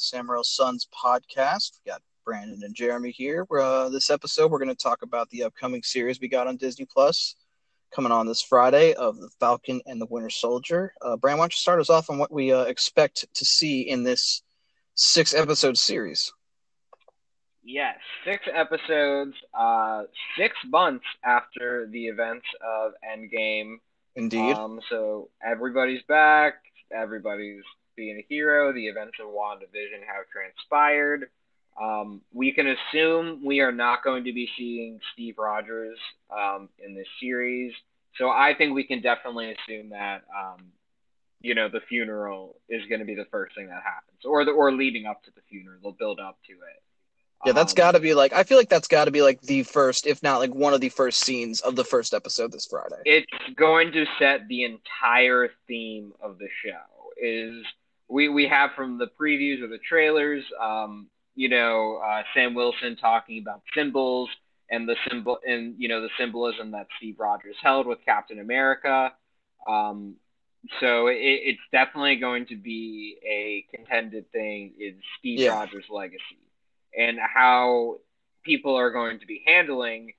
to the Odin Samurai Sons podcast. We got Brandon and Jeremy here. Uh, this episode, we're going to talk about the upcoming series we got on Disney Plus coming on this Friday of the Falcon and the Winter Soldier. Uh, Brandon, why don't you start us off on what we uh, expect to see in this six episode series? Yes, six episodes, uh, six months after the events of Endgame. Indeed. Um, so everybody's back. Everybody's being a hero. The events of WandaVision have transpired. Um, we can assume we are not going to be seeing Steve Rogers um, in this series. So I think we can definitely assume that, um, you know, the funeral is going to be the first thing that happens, or the or leading up to the funeral, they'll build up to it. yeah, that's Um, got to be like, I feel like that's got to be like the first, if not like one of the first scenes of the first episode this Friday. it's going to set the entire theme of the show is we we have from the previews or the trailers um you know uh, Sam Wilson talking about symbols and the symbol and you know the symbolism that Steve Rogers held with Captain America um so it, it's definitely going to be a contended thing is Steve Yeah. Rogers legacy and how people are going to be handling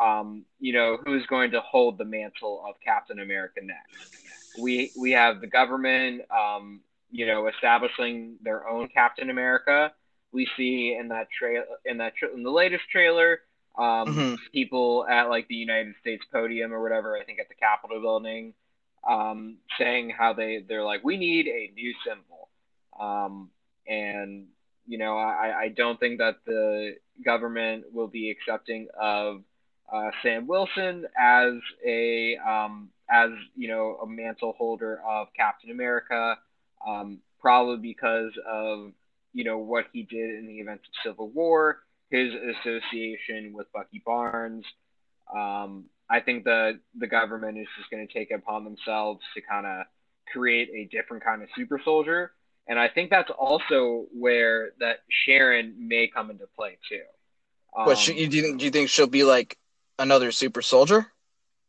um, you know, who's going to hold the mantle of Captain America next. We we have the government, um, you know, establishing their own Captain America. We see in that trail in that tra- in the latest trailer, um, Mhm. people at like the United States podium or whatever, I think at the Capitol building, um, saying how they they're like, we need a new symbol, um, and you know, I, I don't think that the government will be accepting of uh, Sam Wilson as a um, as you know a mantle holder of Captain America, um, probably because of you know what he did in the events of Civil War, his association with Bucky Barnes. Um, I think the the government is just going to take it upon themselves to kind of create a different kind of super soldier, and I think that's also where that Sharon may come into play too. What Um, you do? You think, do you think she'll be like another super soldier?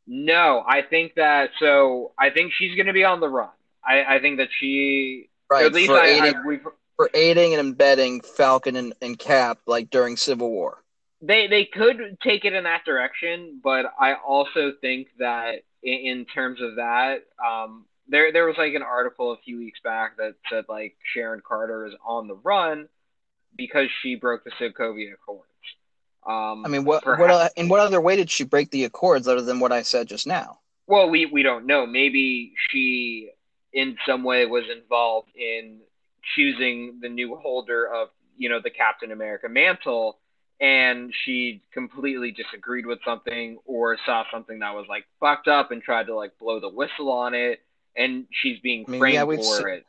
No, I think that so. I think she's going to be on the run. I, I think that she, Right. at least for, I, aiding, I for aiding and embedding Falcon and, and Cap like during Civil War. they they could take it in that direction, but I also think that in, in terms of that, um, there there was like an article a few weeks back that said like Sharon Carter is on the run because she broke the Sokovia Accords. Um, I mean, what what perhaps- uh, in what other way did she break the Accords other than what I said just now? Well, we we don't know. Maybe she, in some way, was involved in choosing the new holder of you know the Captain America mantle, and she completely disagreed with something or saw something that was like fucked up and tried to like blow the whistle on it, and she's being I mean, framed yeah, for it.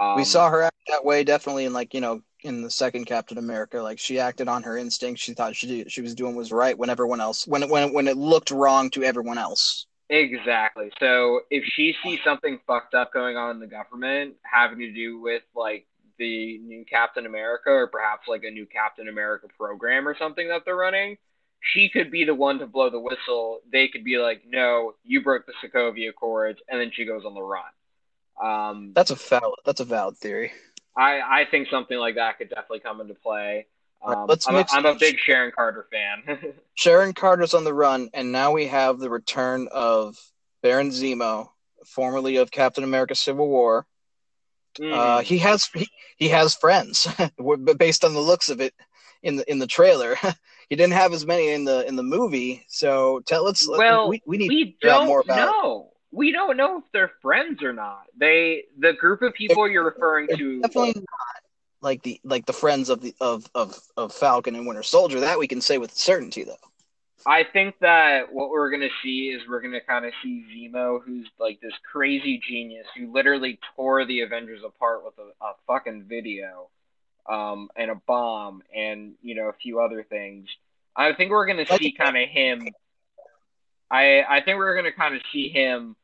Um, we saw her act that way definitely in like you know in the second Captain America. Like she acted on her instinct. She thought she did, she was doing was right when everyone else when it, when it, when it looked wrong to everyone else. Exactly. So if she sees something fucked up going on in the government having to do with like the new Captain America or perhaps like a new Captain America program or something that they're running, she could be the one to blow the whistle. They could be like, "No, you broke the Sokovia Accords," and then she goes on the run. Um, That's a valid that's a valid theory. I I think something like that could definitely come into play. Right, Um, let's I'm, a, I'm a big Sharon Carter fan. Sharon Carter's on the run, and now we have the return of Baron Zemo, formerly of Captain America: Civil War. Mhm. Uh, he has he, he has friends, but based on the looks of it in the in the trailer, he didn't have as many in the in the movie. So tell let's Well, we, we need we to don't more about. know. We don't know if they're friends or not. They, the group of people you're referring to, definitely not like the like the friends of the of of of Falcon and Winter Soldier. That we can say with certainty, though. I think that what we're gonna see is we're gonna kind of see Zemo, who's like this crazy genius who literally tore the Avengers apart with a, a fucking video, um, and a bomb, and you know a few other things. I think we're gonna see kind of him. I I think we're gonna kind of see him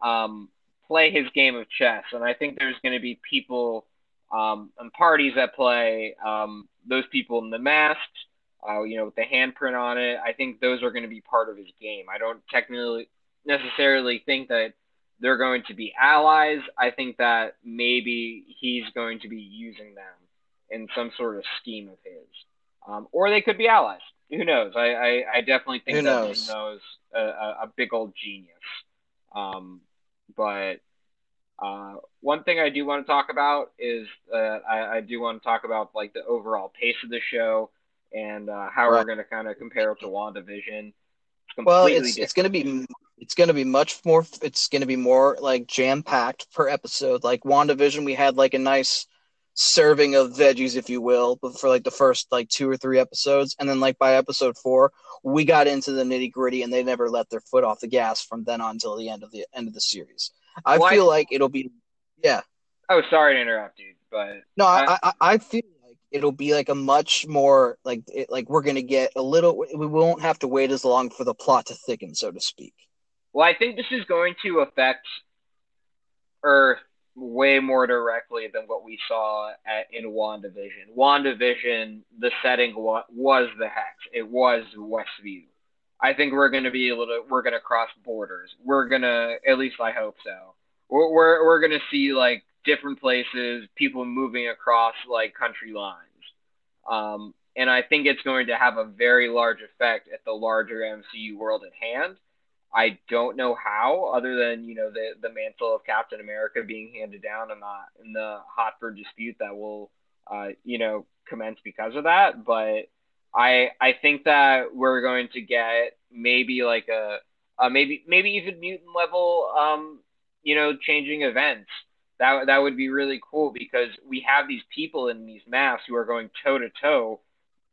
um, play his game of chess, and I think there's gonna be people um, and parties at play. Um, those people in the masks uh, you know, with the handprint on it. I think those are going to be part of his game. I don't technically necessarily think that they're going to be allies. I think that maybe he's going to be using them in some sort of scheme of his, um, or they could be allies. Who knows? I, I, I definitely think Who that knows? A, a, a big old genius. Um, but uh, one thing I do want to talk about is uh, I, I do want to talk about like the overall pace of the show and uh, how Right. we're going to kind of compare it to WandaVision. It's Well, it's it's gonna be it's gonna be much more. It's gonna be more like jam packed per episode. Like WandaVision, we had like a nice serving of veggies, if you will, but for like the first like two or three episodes, and then like by episode four, we got into the nitty gritty, and they never let their foot off the gas from then on till the end of the end of the series. I Well, I- feel like it'll be, yeah. Oh, sorry to interrupt you, but No, I- I, I, I feel like it'll be like a much more like it, like we're gonna get a little. We won't have to wait as long for the plot to thicken, so to speak. well, I think this is going to affect Earth way more directly than what we saw at, in WandaVision. WandaVision, the setting wa- was the Hex. It was Westview. I think we're going to be able to. We're going to cross borders. We're going to. At least I hope so. We're we're, we're going to see like different places, people moving across like country lines. Um, and I think it's going to have a very large effect at the larger MCU world at hand. I don't know how, other than you know the the mantle of Captain America being handed down and the in the Hotford dispute that will uh, you know commence because of that. But I I think that we're going to get maybe like a, a maybe maybe even mutant level um you know changing events. That that would be really cool because we have these people in these masks who are going toe to toe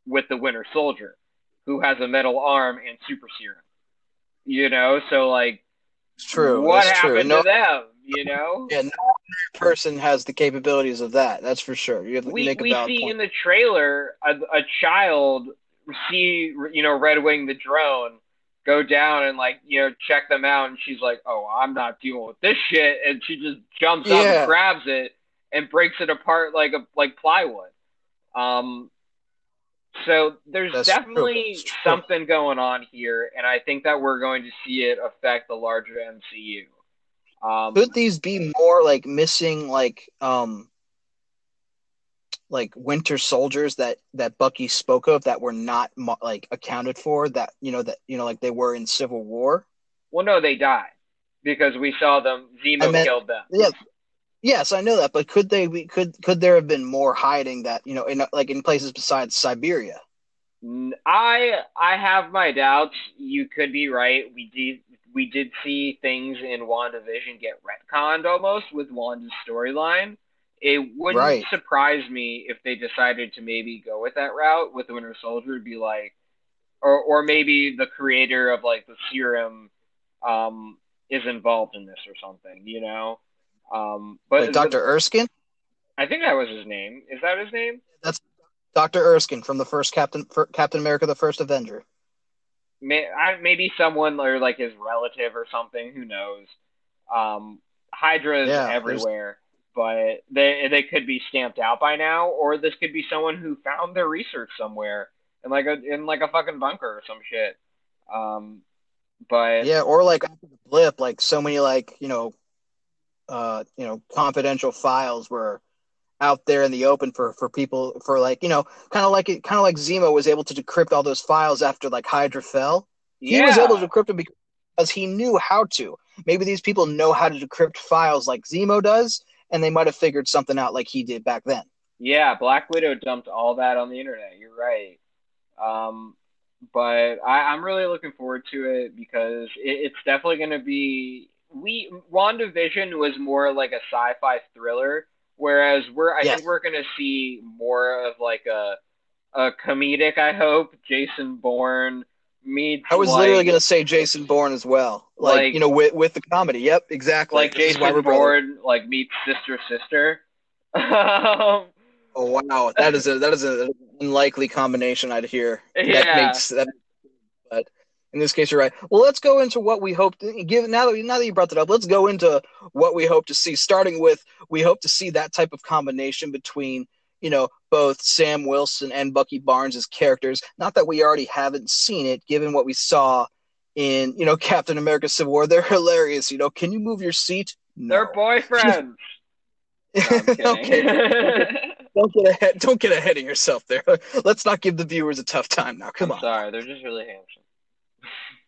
with the Winter Soldier, who has a metal arm and super serum. You know, so like, It's true. what it's true. happened No, to them? You know, yeah, no person has the capabilities of that. That's for sure. You have to we make a we see point. in the trailer a, a child see you know Red Wing the drone go down and like you know check them out, and she's like, "Oh, I'm not dealing with this shit," and she just jumps up and grabs it and breaks it apart like a like plywood. Um, so there's That's definitely something going on here, and I think that we're going to see it affect the larger MCU. Um, Could these be more like missing like um like winter soldiers that that Bucky spoke of that were not like accounted for that you know that you know like they were in Civil War? well, no, they died because we saw them. Zemo meant- killed them. Yeah. Yes, I know that, but could they be could could there have been more hiding that, you know, in like in places besides Siberia? I I have my doubts. You could be right. We did we did see things in WandaVision get retconned almost with Wanda's storyline. It wouldn't Right. surprise me if they decided to maybe go with that route with the Winter Soldier be like or or maybe the creator of like the serum um is involved in this or something, you know? Um but Like Dr. Erskine? I think that was his name. Is that his name? That's Dr. Erskine from the first Captain Captain America the First Avenger. May, I, maybe someone or like his relative or something. Who knows? Um, Hydra is Yeah, there's- everywhere, but they they could be stamped out by now, or this could be someone who found their research somewhere in like a in like a fucking bunker or some shit. Um, but Yeah, or like after the blip, like so many like, you know, uh, you know, confidential files were out there in the open for for people for like, you know, kind of like it kind of like Zemo was able to decrypt all those files after like Hydra fell. He was able to decrypt them because he knew how to. Maybe these people know how to decrypt files like Zemo does, and they might have figured something out like he did back then. Yeah, Black Widow dumped all that on the internet. You're right. Um, but I, I'm really looking forward to it because it, it's definitely going to be. We WandaVision was more like a sci-fi thriller, whereas we're I Yes. think we're going to see more of like a a comedic. I hope Jason Bourne meets. I was like, literally going to say Jason Bourne as well, like, Like- you know, with with the comedy. Yep, exactly. like This Jason. Bourne like meets Sister Sister. um, Oh wow, that is a that is an unlikely combination I'd hear. That Yeah. makes that. But in this case, you're right. Well, let's go into what we hope to give. Now that now that you brought that up, let's go into what we hope to see. Starting with, we hope to see that type of combination between you know, both Sam Wilson and Bucky Barnes as characters. Not that we already haven't seen it, given what we saw in, you know, Captain America Civil War. They're hilarious. You know, can you move your seat? No. They're boyfriends. No, okay. Don't get ahead. Don't get ahead of yourself there. Let's not give the viewers a tough time now. Come I'm on. sorry, they're just really handsome.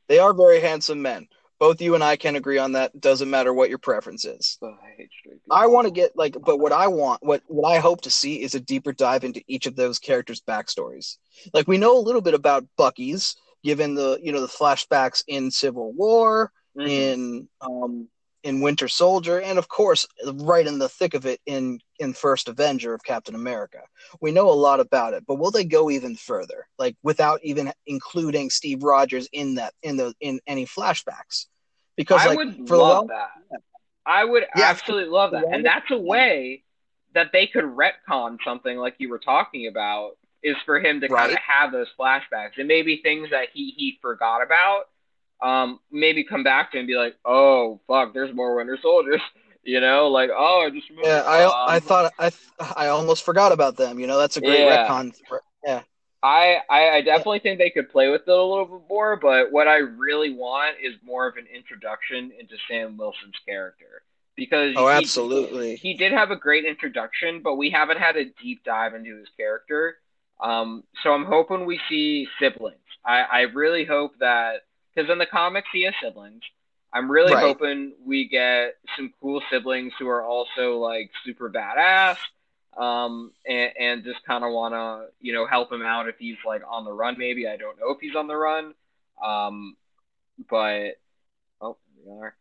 They are very handsome men. Both you and I can agree on that. Doesn't matter what your preference is. Oh, I hate straight people. I want to get like, but what I want, what what I hope to see is a deeper dive into each of those characters' backstories. Like we know a little bit about Bucky's, given the you know the flashbacks in Civil War, Mhm. in um in Winter Soldier, and of course, right in the thick of it in in First Avenger of Captain America. We know a lot about it, but will they go even further, like without even including Steve Rogers in that in the in any flashbacks? Because I like would for love long- that. I would Yeah, absolutely love that. And that's a way that they could retcon something like you were talking about is for him to kind of have those flashbacks and maybe things that he he forgot about um maybe come back to and be like, "Oh, fuck, there's more Winter Soldiers." You know, like, "Oh, I just remember Yeah, I I um, thought I I almost forgot about them. You know, that's a great Yeah. retcon. Yeah, I, I I definitely think they could play with it a little bit more, but what I really want is more of an introduction into Sam Wilson's character because oh, he- absolutely. he did have a great introduction, but we haven't had a deep dive into his character. Um, so I'm hoping we see siblings. I, I really hope that because in the comics he has siblings. I'm really Right. hoping we get some cool siblings who are also like super badass, um, and, and just kind of want to you know help him out if he's like on the run. Maybe I don't know if he's on the run, um, but oh, we are.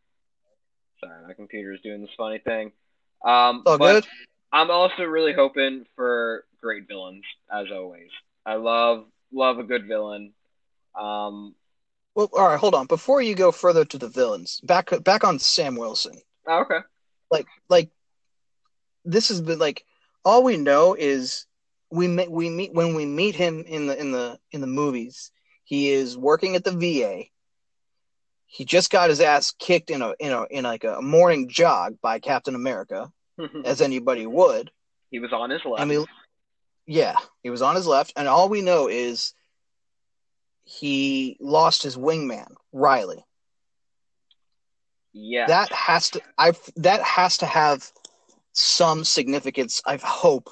Sorry, my computer is doing this funny thing. Um, All but good. I'm also really hoping for great villains, as always. I love love a good villain. Um, Well, all right, hold on. Before you go further to the villains, back back on Sam Wilson. oh, okay. Like like this has been like all we know is we meet we meet when we meet him in the in the in the movies. He is working at the VA. He just got his ass kicked in a in a in like a morning jog by Captain America, as anybody would. he was on his left. And we, yeah, he was on his left, and all we know is he lost his wingman, Riley. yeah. That has to, I that has to have some significance. I hope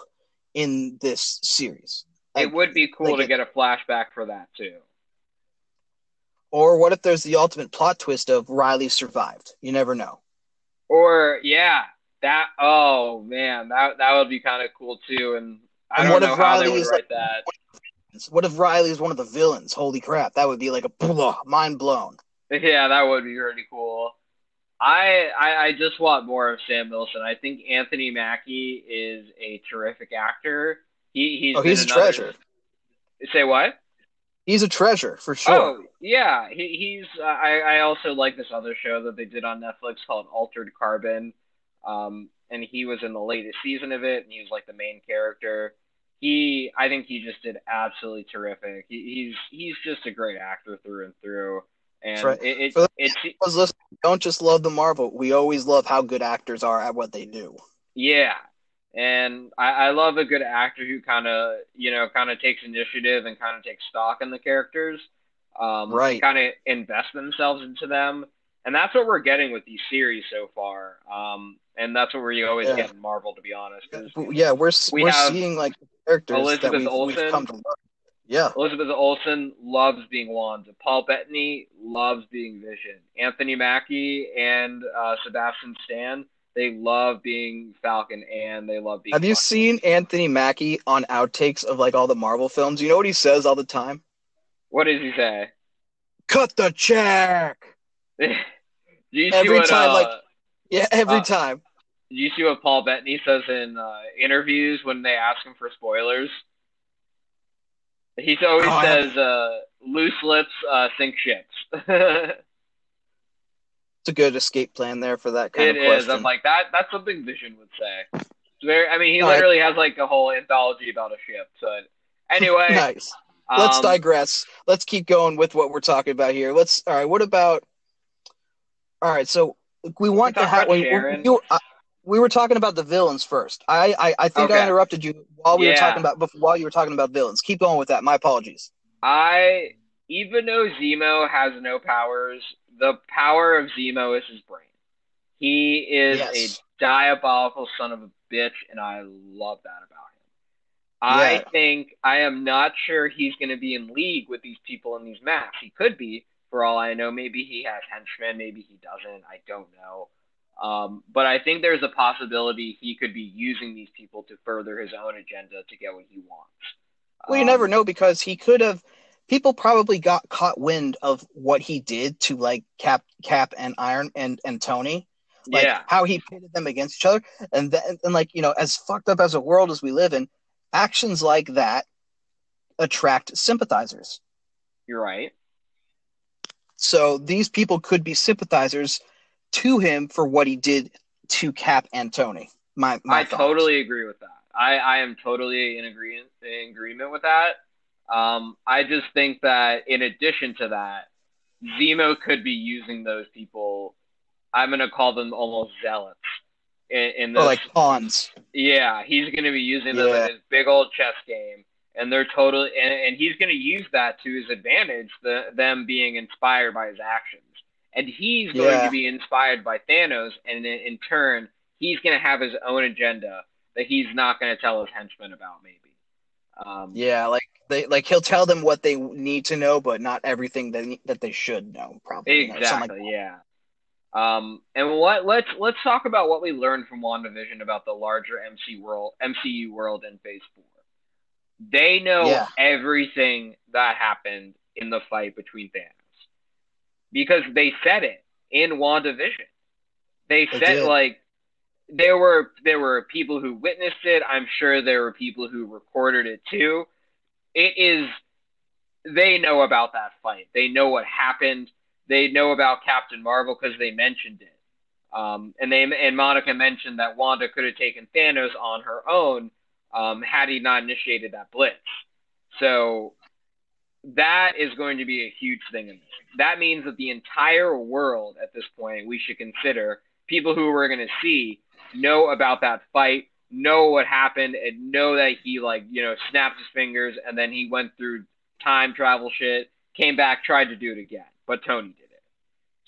in this series. it would be cool like to it- get a flashback for that too. Or what if there's the ultimate plot twist of Riley survived? You never know. Or yeah, that oh man, that that would be kind of cool too. And I And don't know how they would write that. What if Riley is one of the villains? Holy crap! That would be like a mind blown. Yeah, that would be really cool. I, I I just want more of Sam Wilson. I think Anthony Mackie is a terrific actor. He he's Oh, he's a another- treasure. Say what? He's a treasure for sure. Oh yeah, he, he's. I I also like this other show that they did on Netflix called Altered Carbon, um, and he was in the latest season of it, and he was like the main character. He, I think he just did absolutely terrific. He, he's he's just a great actor through and through, and right. it, it it's don't just love the Marvel. We always love how good actors are at what they do. Yeah. And I, I love a good actor who kind of, you know, kind of takes initiative and kind of takes stock in the characters. Um, Right. Kind of invest themselves into them. And that's what we're getting with these series so far. Um, and that's what we always Yeah. get in Marvel, to be honest. Yeah, we're We we're seeing like characters that Elizabeth we've, we've come to love. Yeah, Elizabeth Olsen loves being Wanda. Paul Bettany loves being Vision. Anthony Mackie and uh, Sebastian Stan, they love being Falcon and they love being. have you seen Anthony Mackie on outtakes of like all the Marvel films? You know what he says all the time? What does he say? Cut the check. Do you see Every what time, uh, like- Yeah, every Uh, time. You see what Paul Bettany says in uh, interviews when they ask him for spoilers? He always Oh, says, uh, "Loose lips uh, sink ships." It's a good escape plan there for that kind of is. question. I'm like that. That's something Vision would say. It's very. I mean, he I- literally has like a whole anthology about a ship. So anyway, nice. Let's um, digress. Let's keep going with what we're talking about here. Let's. All right. What about? All right. So we want to have. We, Sharon? you, uh, we were talking about the villains first. I I, I think Okay. I interrupted you while we were talking about before, while you were talking about villains. Keep going with that. My apologies. I even though Zemo has no powers, the power of Zemo is his brain. He is Yes. a diabolical son of a bitch, and I love that about him. I think I am not sure he's going to be in league with these people in these maps. He could be, for all I know. Maybe he has henchmen, maybe he doesn't. I don't know. Um, but I think there's a possibility he could be using these people to further his own agenda to get what he wants. Well, you Um, never know because he could have. People probably got caught wind of what he did to like Cap, Cap and Iron and and Tony, like yeah, how he pitted them against each other, and then and like you know, as fucked up as a world as we live in, actions like that attract sympathizers. you're right. So these people could be sympathizers to him for what he did to Cap and Tony. My, my I thoughts. totally agree with that. I, I am totally in agreement in agreement with that. Um, I just think that in addition to that, Zemo could be using those people. I'm gonna call them almost zealots. In, in or like pawns. yeah, he's gonna be using them Yeah. in his big old chess game, and they're totally and, and he's gonna use that to his advantage. The them being inspired by his actions, and he's going Yeah. to be inspired by Thanos, and in, in turn, he's gonna have his own agenda that he's not gonna tell his henchmen about. Maybe. Um, Yeah, like they like he'll tell them what they need to know, but not everything that that they should know. Probably something like Exactly. yeah. Um, and what let's let's talk about what we learned from WandaVision about the larger MC world, MCU world in Phase Four. They know Yeah. everything that happened in the fight between Thanos because they said it in WandaVision. They They said did. like there were there were people who witnessed it. I'm sure there were people who recorded it too. It is they know about that fight. They know what happened. They know about Captain Marvel because they mentioned it. Um, and they and Monica mentioned that Wanda could have taken Thanos on her own um, had he not initiated that blitz. So that is going to be a huge thing. That means that the entire world at this point we should consider people who we're going to see know about that fight, know what happened, and know that he like you know snapped his fingers and then he went through time travel shit, came back, tried to do it again, but Tony did it.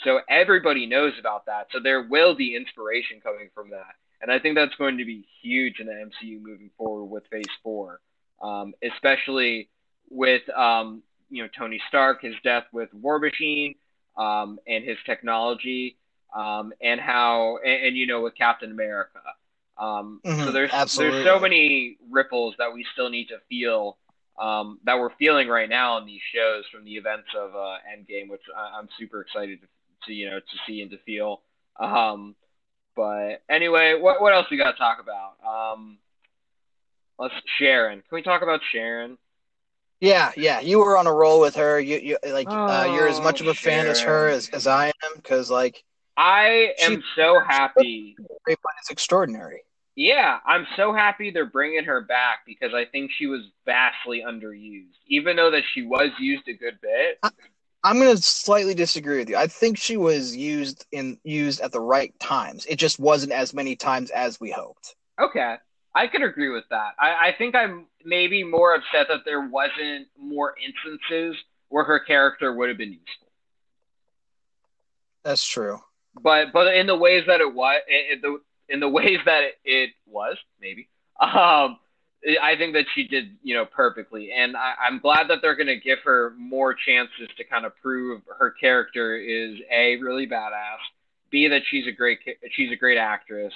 So everybody knows about that. So there will be inspiration coming from that, and I think that's going to be huge in the MCU moving forward with Phase Four, um, especially with um, you know Tony Stark, his death with War Machine, um, and his technology, um, and how and, and you know with Captain America. Um, so Mhm, there's absolutely. there's so many ripples that we still need to feel um, that we're feeling right now in these shows from the events of uh, Endgame, which I, I'm super excited to, to you know to see and to feel. Um, but anyway, what what else we got to talk about? Um, let's Sharon. Can we talk about Sharon? Yeah, yeah, you were on a roll with her. You, you like, uh, you're as Oh, much of a fan as her as, as I am, because like, I am She- so happy. Grapevine is extraordinary. Yeah, I'm so happy they're bringing her back because I think she was vastly underused. Even though that she was used a good bit. I'm gonna slightly disagree with you. I think she was used in used at the right times. It just wasn't as many times as we hoped. Okay, I could agree with that. I, I think I'm maybe more upset that there wasn't more instances where her character would have been useful. That's true. But but in the ways that it was, in the in the ways that it, it was maybe, um, I think that she did you know perfectly, and I, I'm glad that they're going to give her more chances to kind of prove her character is a really badass, b that she's a great she's a great actress,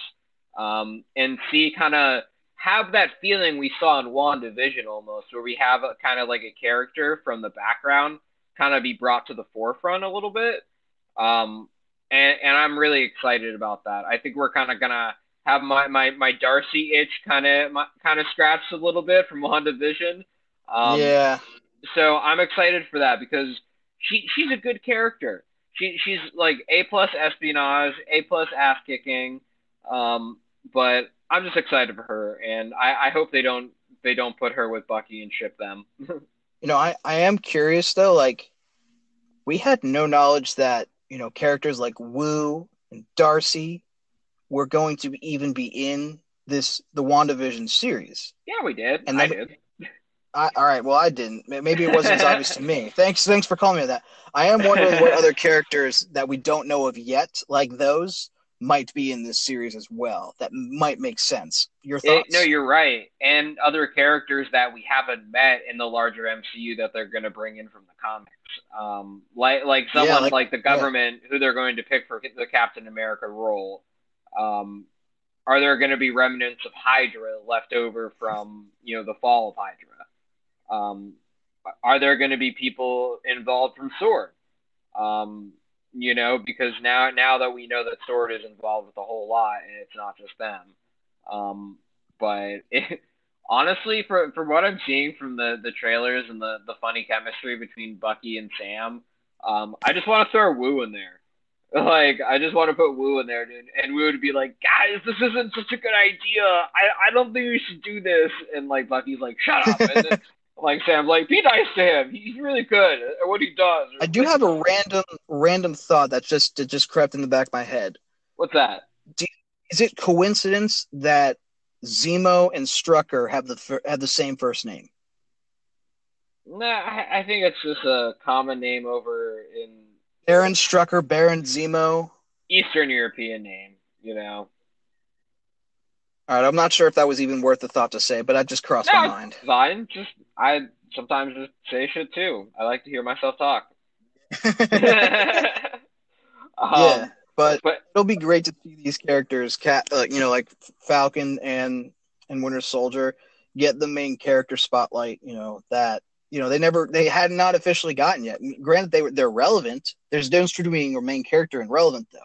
um, and see kind of have that feeling we saw in WandaVision almost, where we have a kind of like a character from the background kind of be brought to the forefront a little bit. Um, and, and I'm really excited about that. I think we're kind of gonna have my, my, my Darcy itch kind of kind of scratched a little bit from WandaVision. Um, yeah, so I'm excited for that because she she's a good character. She she's like a plus espionage, a plus ass kicking. Um, but I'm just excited for her, and I, I hope they don't they don't put her with Bucky and ship them. you know, I I am curious though. Like, we had no knowledge that you know characters like Woo and Darcy were going to even be in this the WandaVision series. Yeah, we did. And I did. I, all right, well, I didn't. Maybe it wasn't as obvious to me. Thanks, thanks for calling me on that. I am wondering what other characters that we don't know of yet, like those, might be in this series as well. That might make sense. Your It- thoughts? no, you're right. And other characters that we haven't met in the larger MCU that they're going to bring in from the comics. Um, like like Yeah, someone like- like, the government who they're going to pick for the Captain America role. Um, are there going to be remnants of Hydra left over from you know the fall of Hydra? Um, are there going to be people involved from Sword? Um, you know, because now now that we know that Sword is involved with a whole lot, and it's not just them. Um, but it, honestly, for for what I'm seeing from the the trailers and the the funny chemistry between Bucky and Sam, um, I just want to throw Woo in there. Like, I just want to put Woo in there, dude. And Woo would be like, guys, this isn't such a good idea. I, I don't think we should do this. And, like, Bucky's like, shut up. And then, like, Sam like, be nice to him. He's really good at what he does. I do have a random random thought that just that just crept in the back of my head. What's that? Is it coincidence that Zemo and Strucker have the have the same first name? Nah, I, I think it's just a common name over in Baron Strucker, Baron Zemo. Eastern European name, you know. All right, I'm not sure if that was even worth the thought to say, but that just crossed No, my mind. fine. Just I sometimes just say shit too. I like to hear myself talk. um, yeah, but but it'll be great to see these characters, cat, uh, you know, like Falcon and and Winter Soldier, get the main character spotlight. You know that you know they never they had not officially gotten yet. Granted, they were they're relevant. There's a difference between being a main character and relevant, though.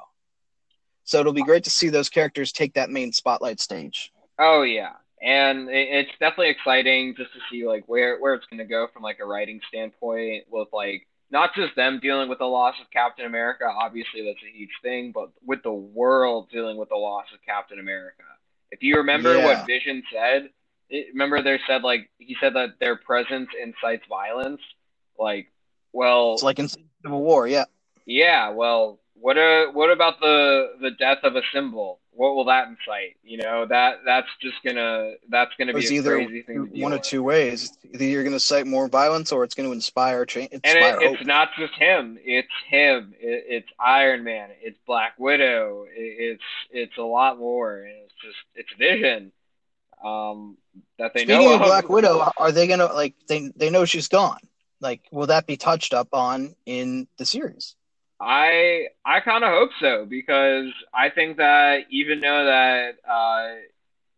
So it'll be great to see those characters take that main spotlight stage. oh yeah, and it, it's definitely exciting just to see like where where it's gonna go from like a writing standpoint with like not just them dealing with the loss of Captain America. Obviously, that's a huge thing, but with the world dealing with the loss of Captain America. If you remember Yeah. what Vision said, remember they said like he said that their presence incites violence. Like, well, It's like in Civil War, yeah. Yeah, well, what uh, what about the the death of a symbol? What will that incite? You know, that that's just gonna that's gonna be It's either crazy thing to one of two ways. Either you're going to cite more violence, or it's going to inspire change. And it, it's not just him; it's him. It, it's Iron Man. It's Black Widow. It, it's it's a lot more. And it's just it's Vision. Um, that they Speaking know of Black Widow, are they gonna like they they know she's gone? Like, will that be touched up on in the series? I I kind of hope so because I think that even though that uh,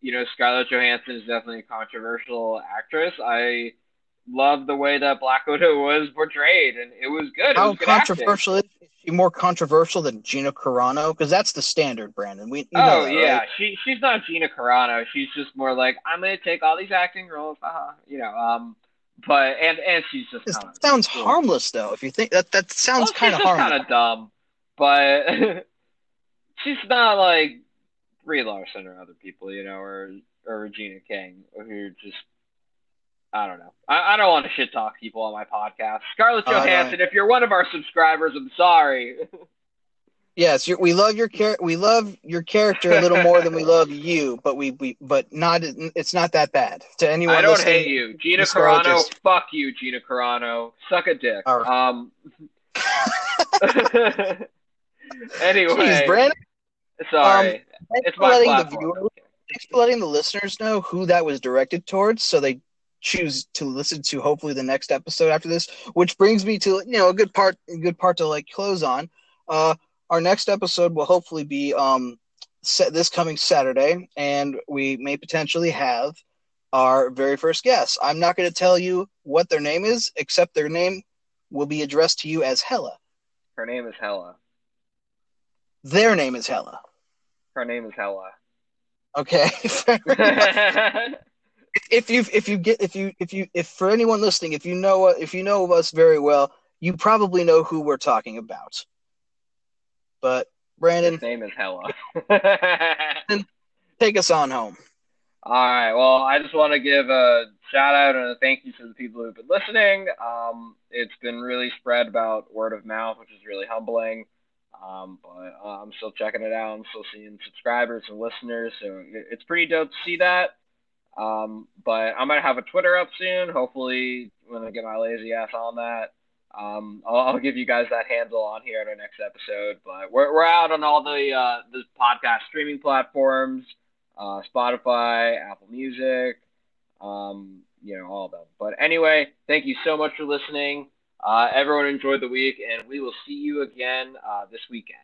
you know Scarlett Johansson is definitely a controversial actress, I love the way that Black Widow was portrayed, and it was good. How was good acting. controversial is she? More controversial than Gina Carano? Because that's the standard, Brandon. We you know Oh that, yeah, right? she she's not Gina Carano. She's just more like I'm gonna take all these acting roles, haha, you know. Um, but and and she's just This kind of sounds harmless, though. If you think that that sounds Well, kind of harmless. kind of dumb, but she's not like Brie Larson or other people, you know, or or Regina King, who just I don't know. I, I don't want to shit talk people on my podcast. Scarlett Oh. Johansson, if you're one of our subscribers, I'm sorry. Yes, we love your char- we love your character a little more than we love you, but we, we but not it's not that bad to anyone. I don't hate you, Gina Carano. Fuck you, Gina Carano. Suck a dick. Right. Um. anyway, Jeez, Brandon, sorry. thanks it's for my letting the platform. viewer, thanks for letting the listeners know who that was directed towards, so they choose to listen to hopefully the next episode after this. Which brings me to you know a good part, a good part to like close on. Uh, our next episode will hopefully be um set this coming Saturday, and we may potentially have our very first guest. I'm not going to tell you what their name is, except their name will be addressed to you as Hella. Her name is Hella. Their name is Hella. Her name is Hella. Okay. if you if you get if you if you if for anyone listening, if you know if you know of us very well, you probably know who we're talking about. But Brandon, His name is Hella. take us on home. All right. Well, I just want to give a shout out and a thank you to the people who've been listening. Um, it's been really spread about word of mouth, which is really humbling. Um, but uh, I'm still checking it out. I'm still seeing subscribers and listeners, so it's pretty dope to see that. Um, but I'm gonna have a Twitter up soon. Hopefully, when I get my lazy ass on that, um, I'll, I'll, give you guys that handle on here in our next episode. But we're we're out on all the uh, the podcast streaming platforms, uh, Spotify, Apple Music, um, you know, all of them. But anyway, thank you so much for listening. Uh, everyone enjoyed the week, and we will see you again uh, this weekend.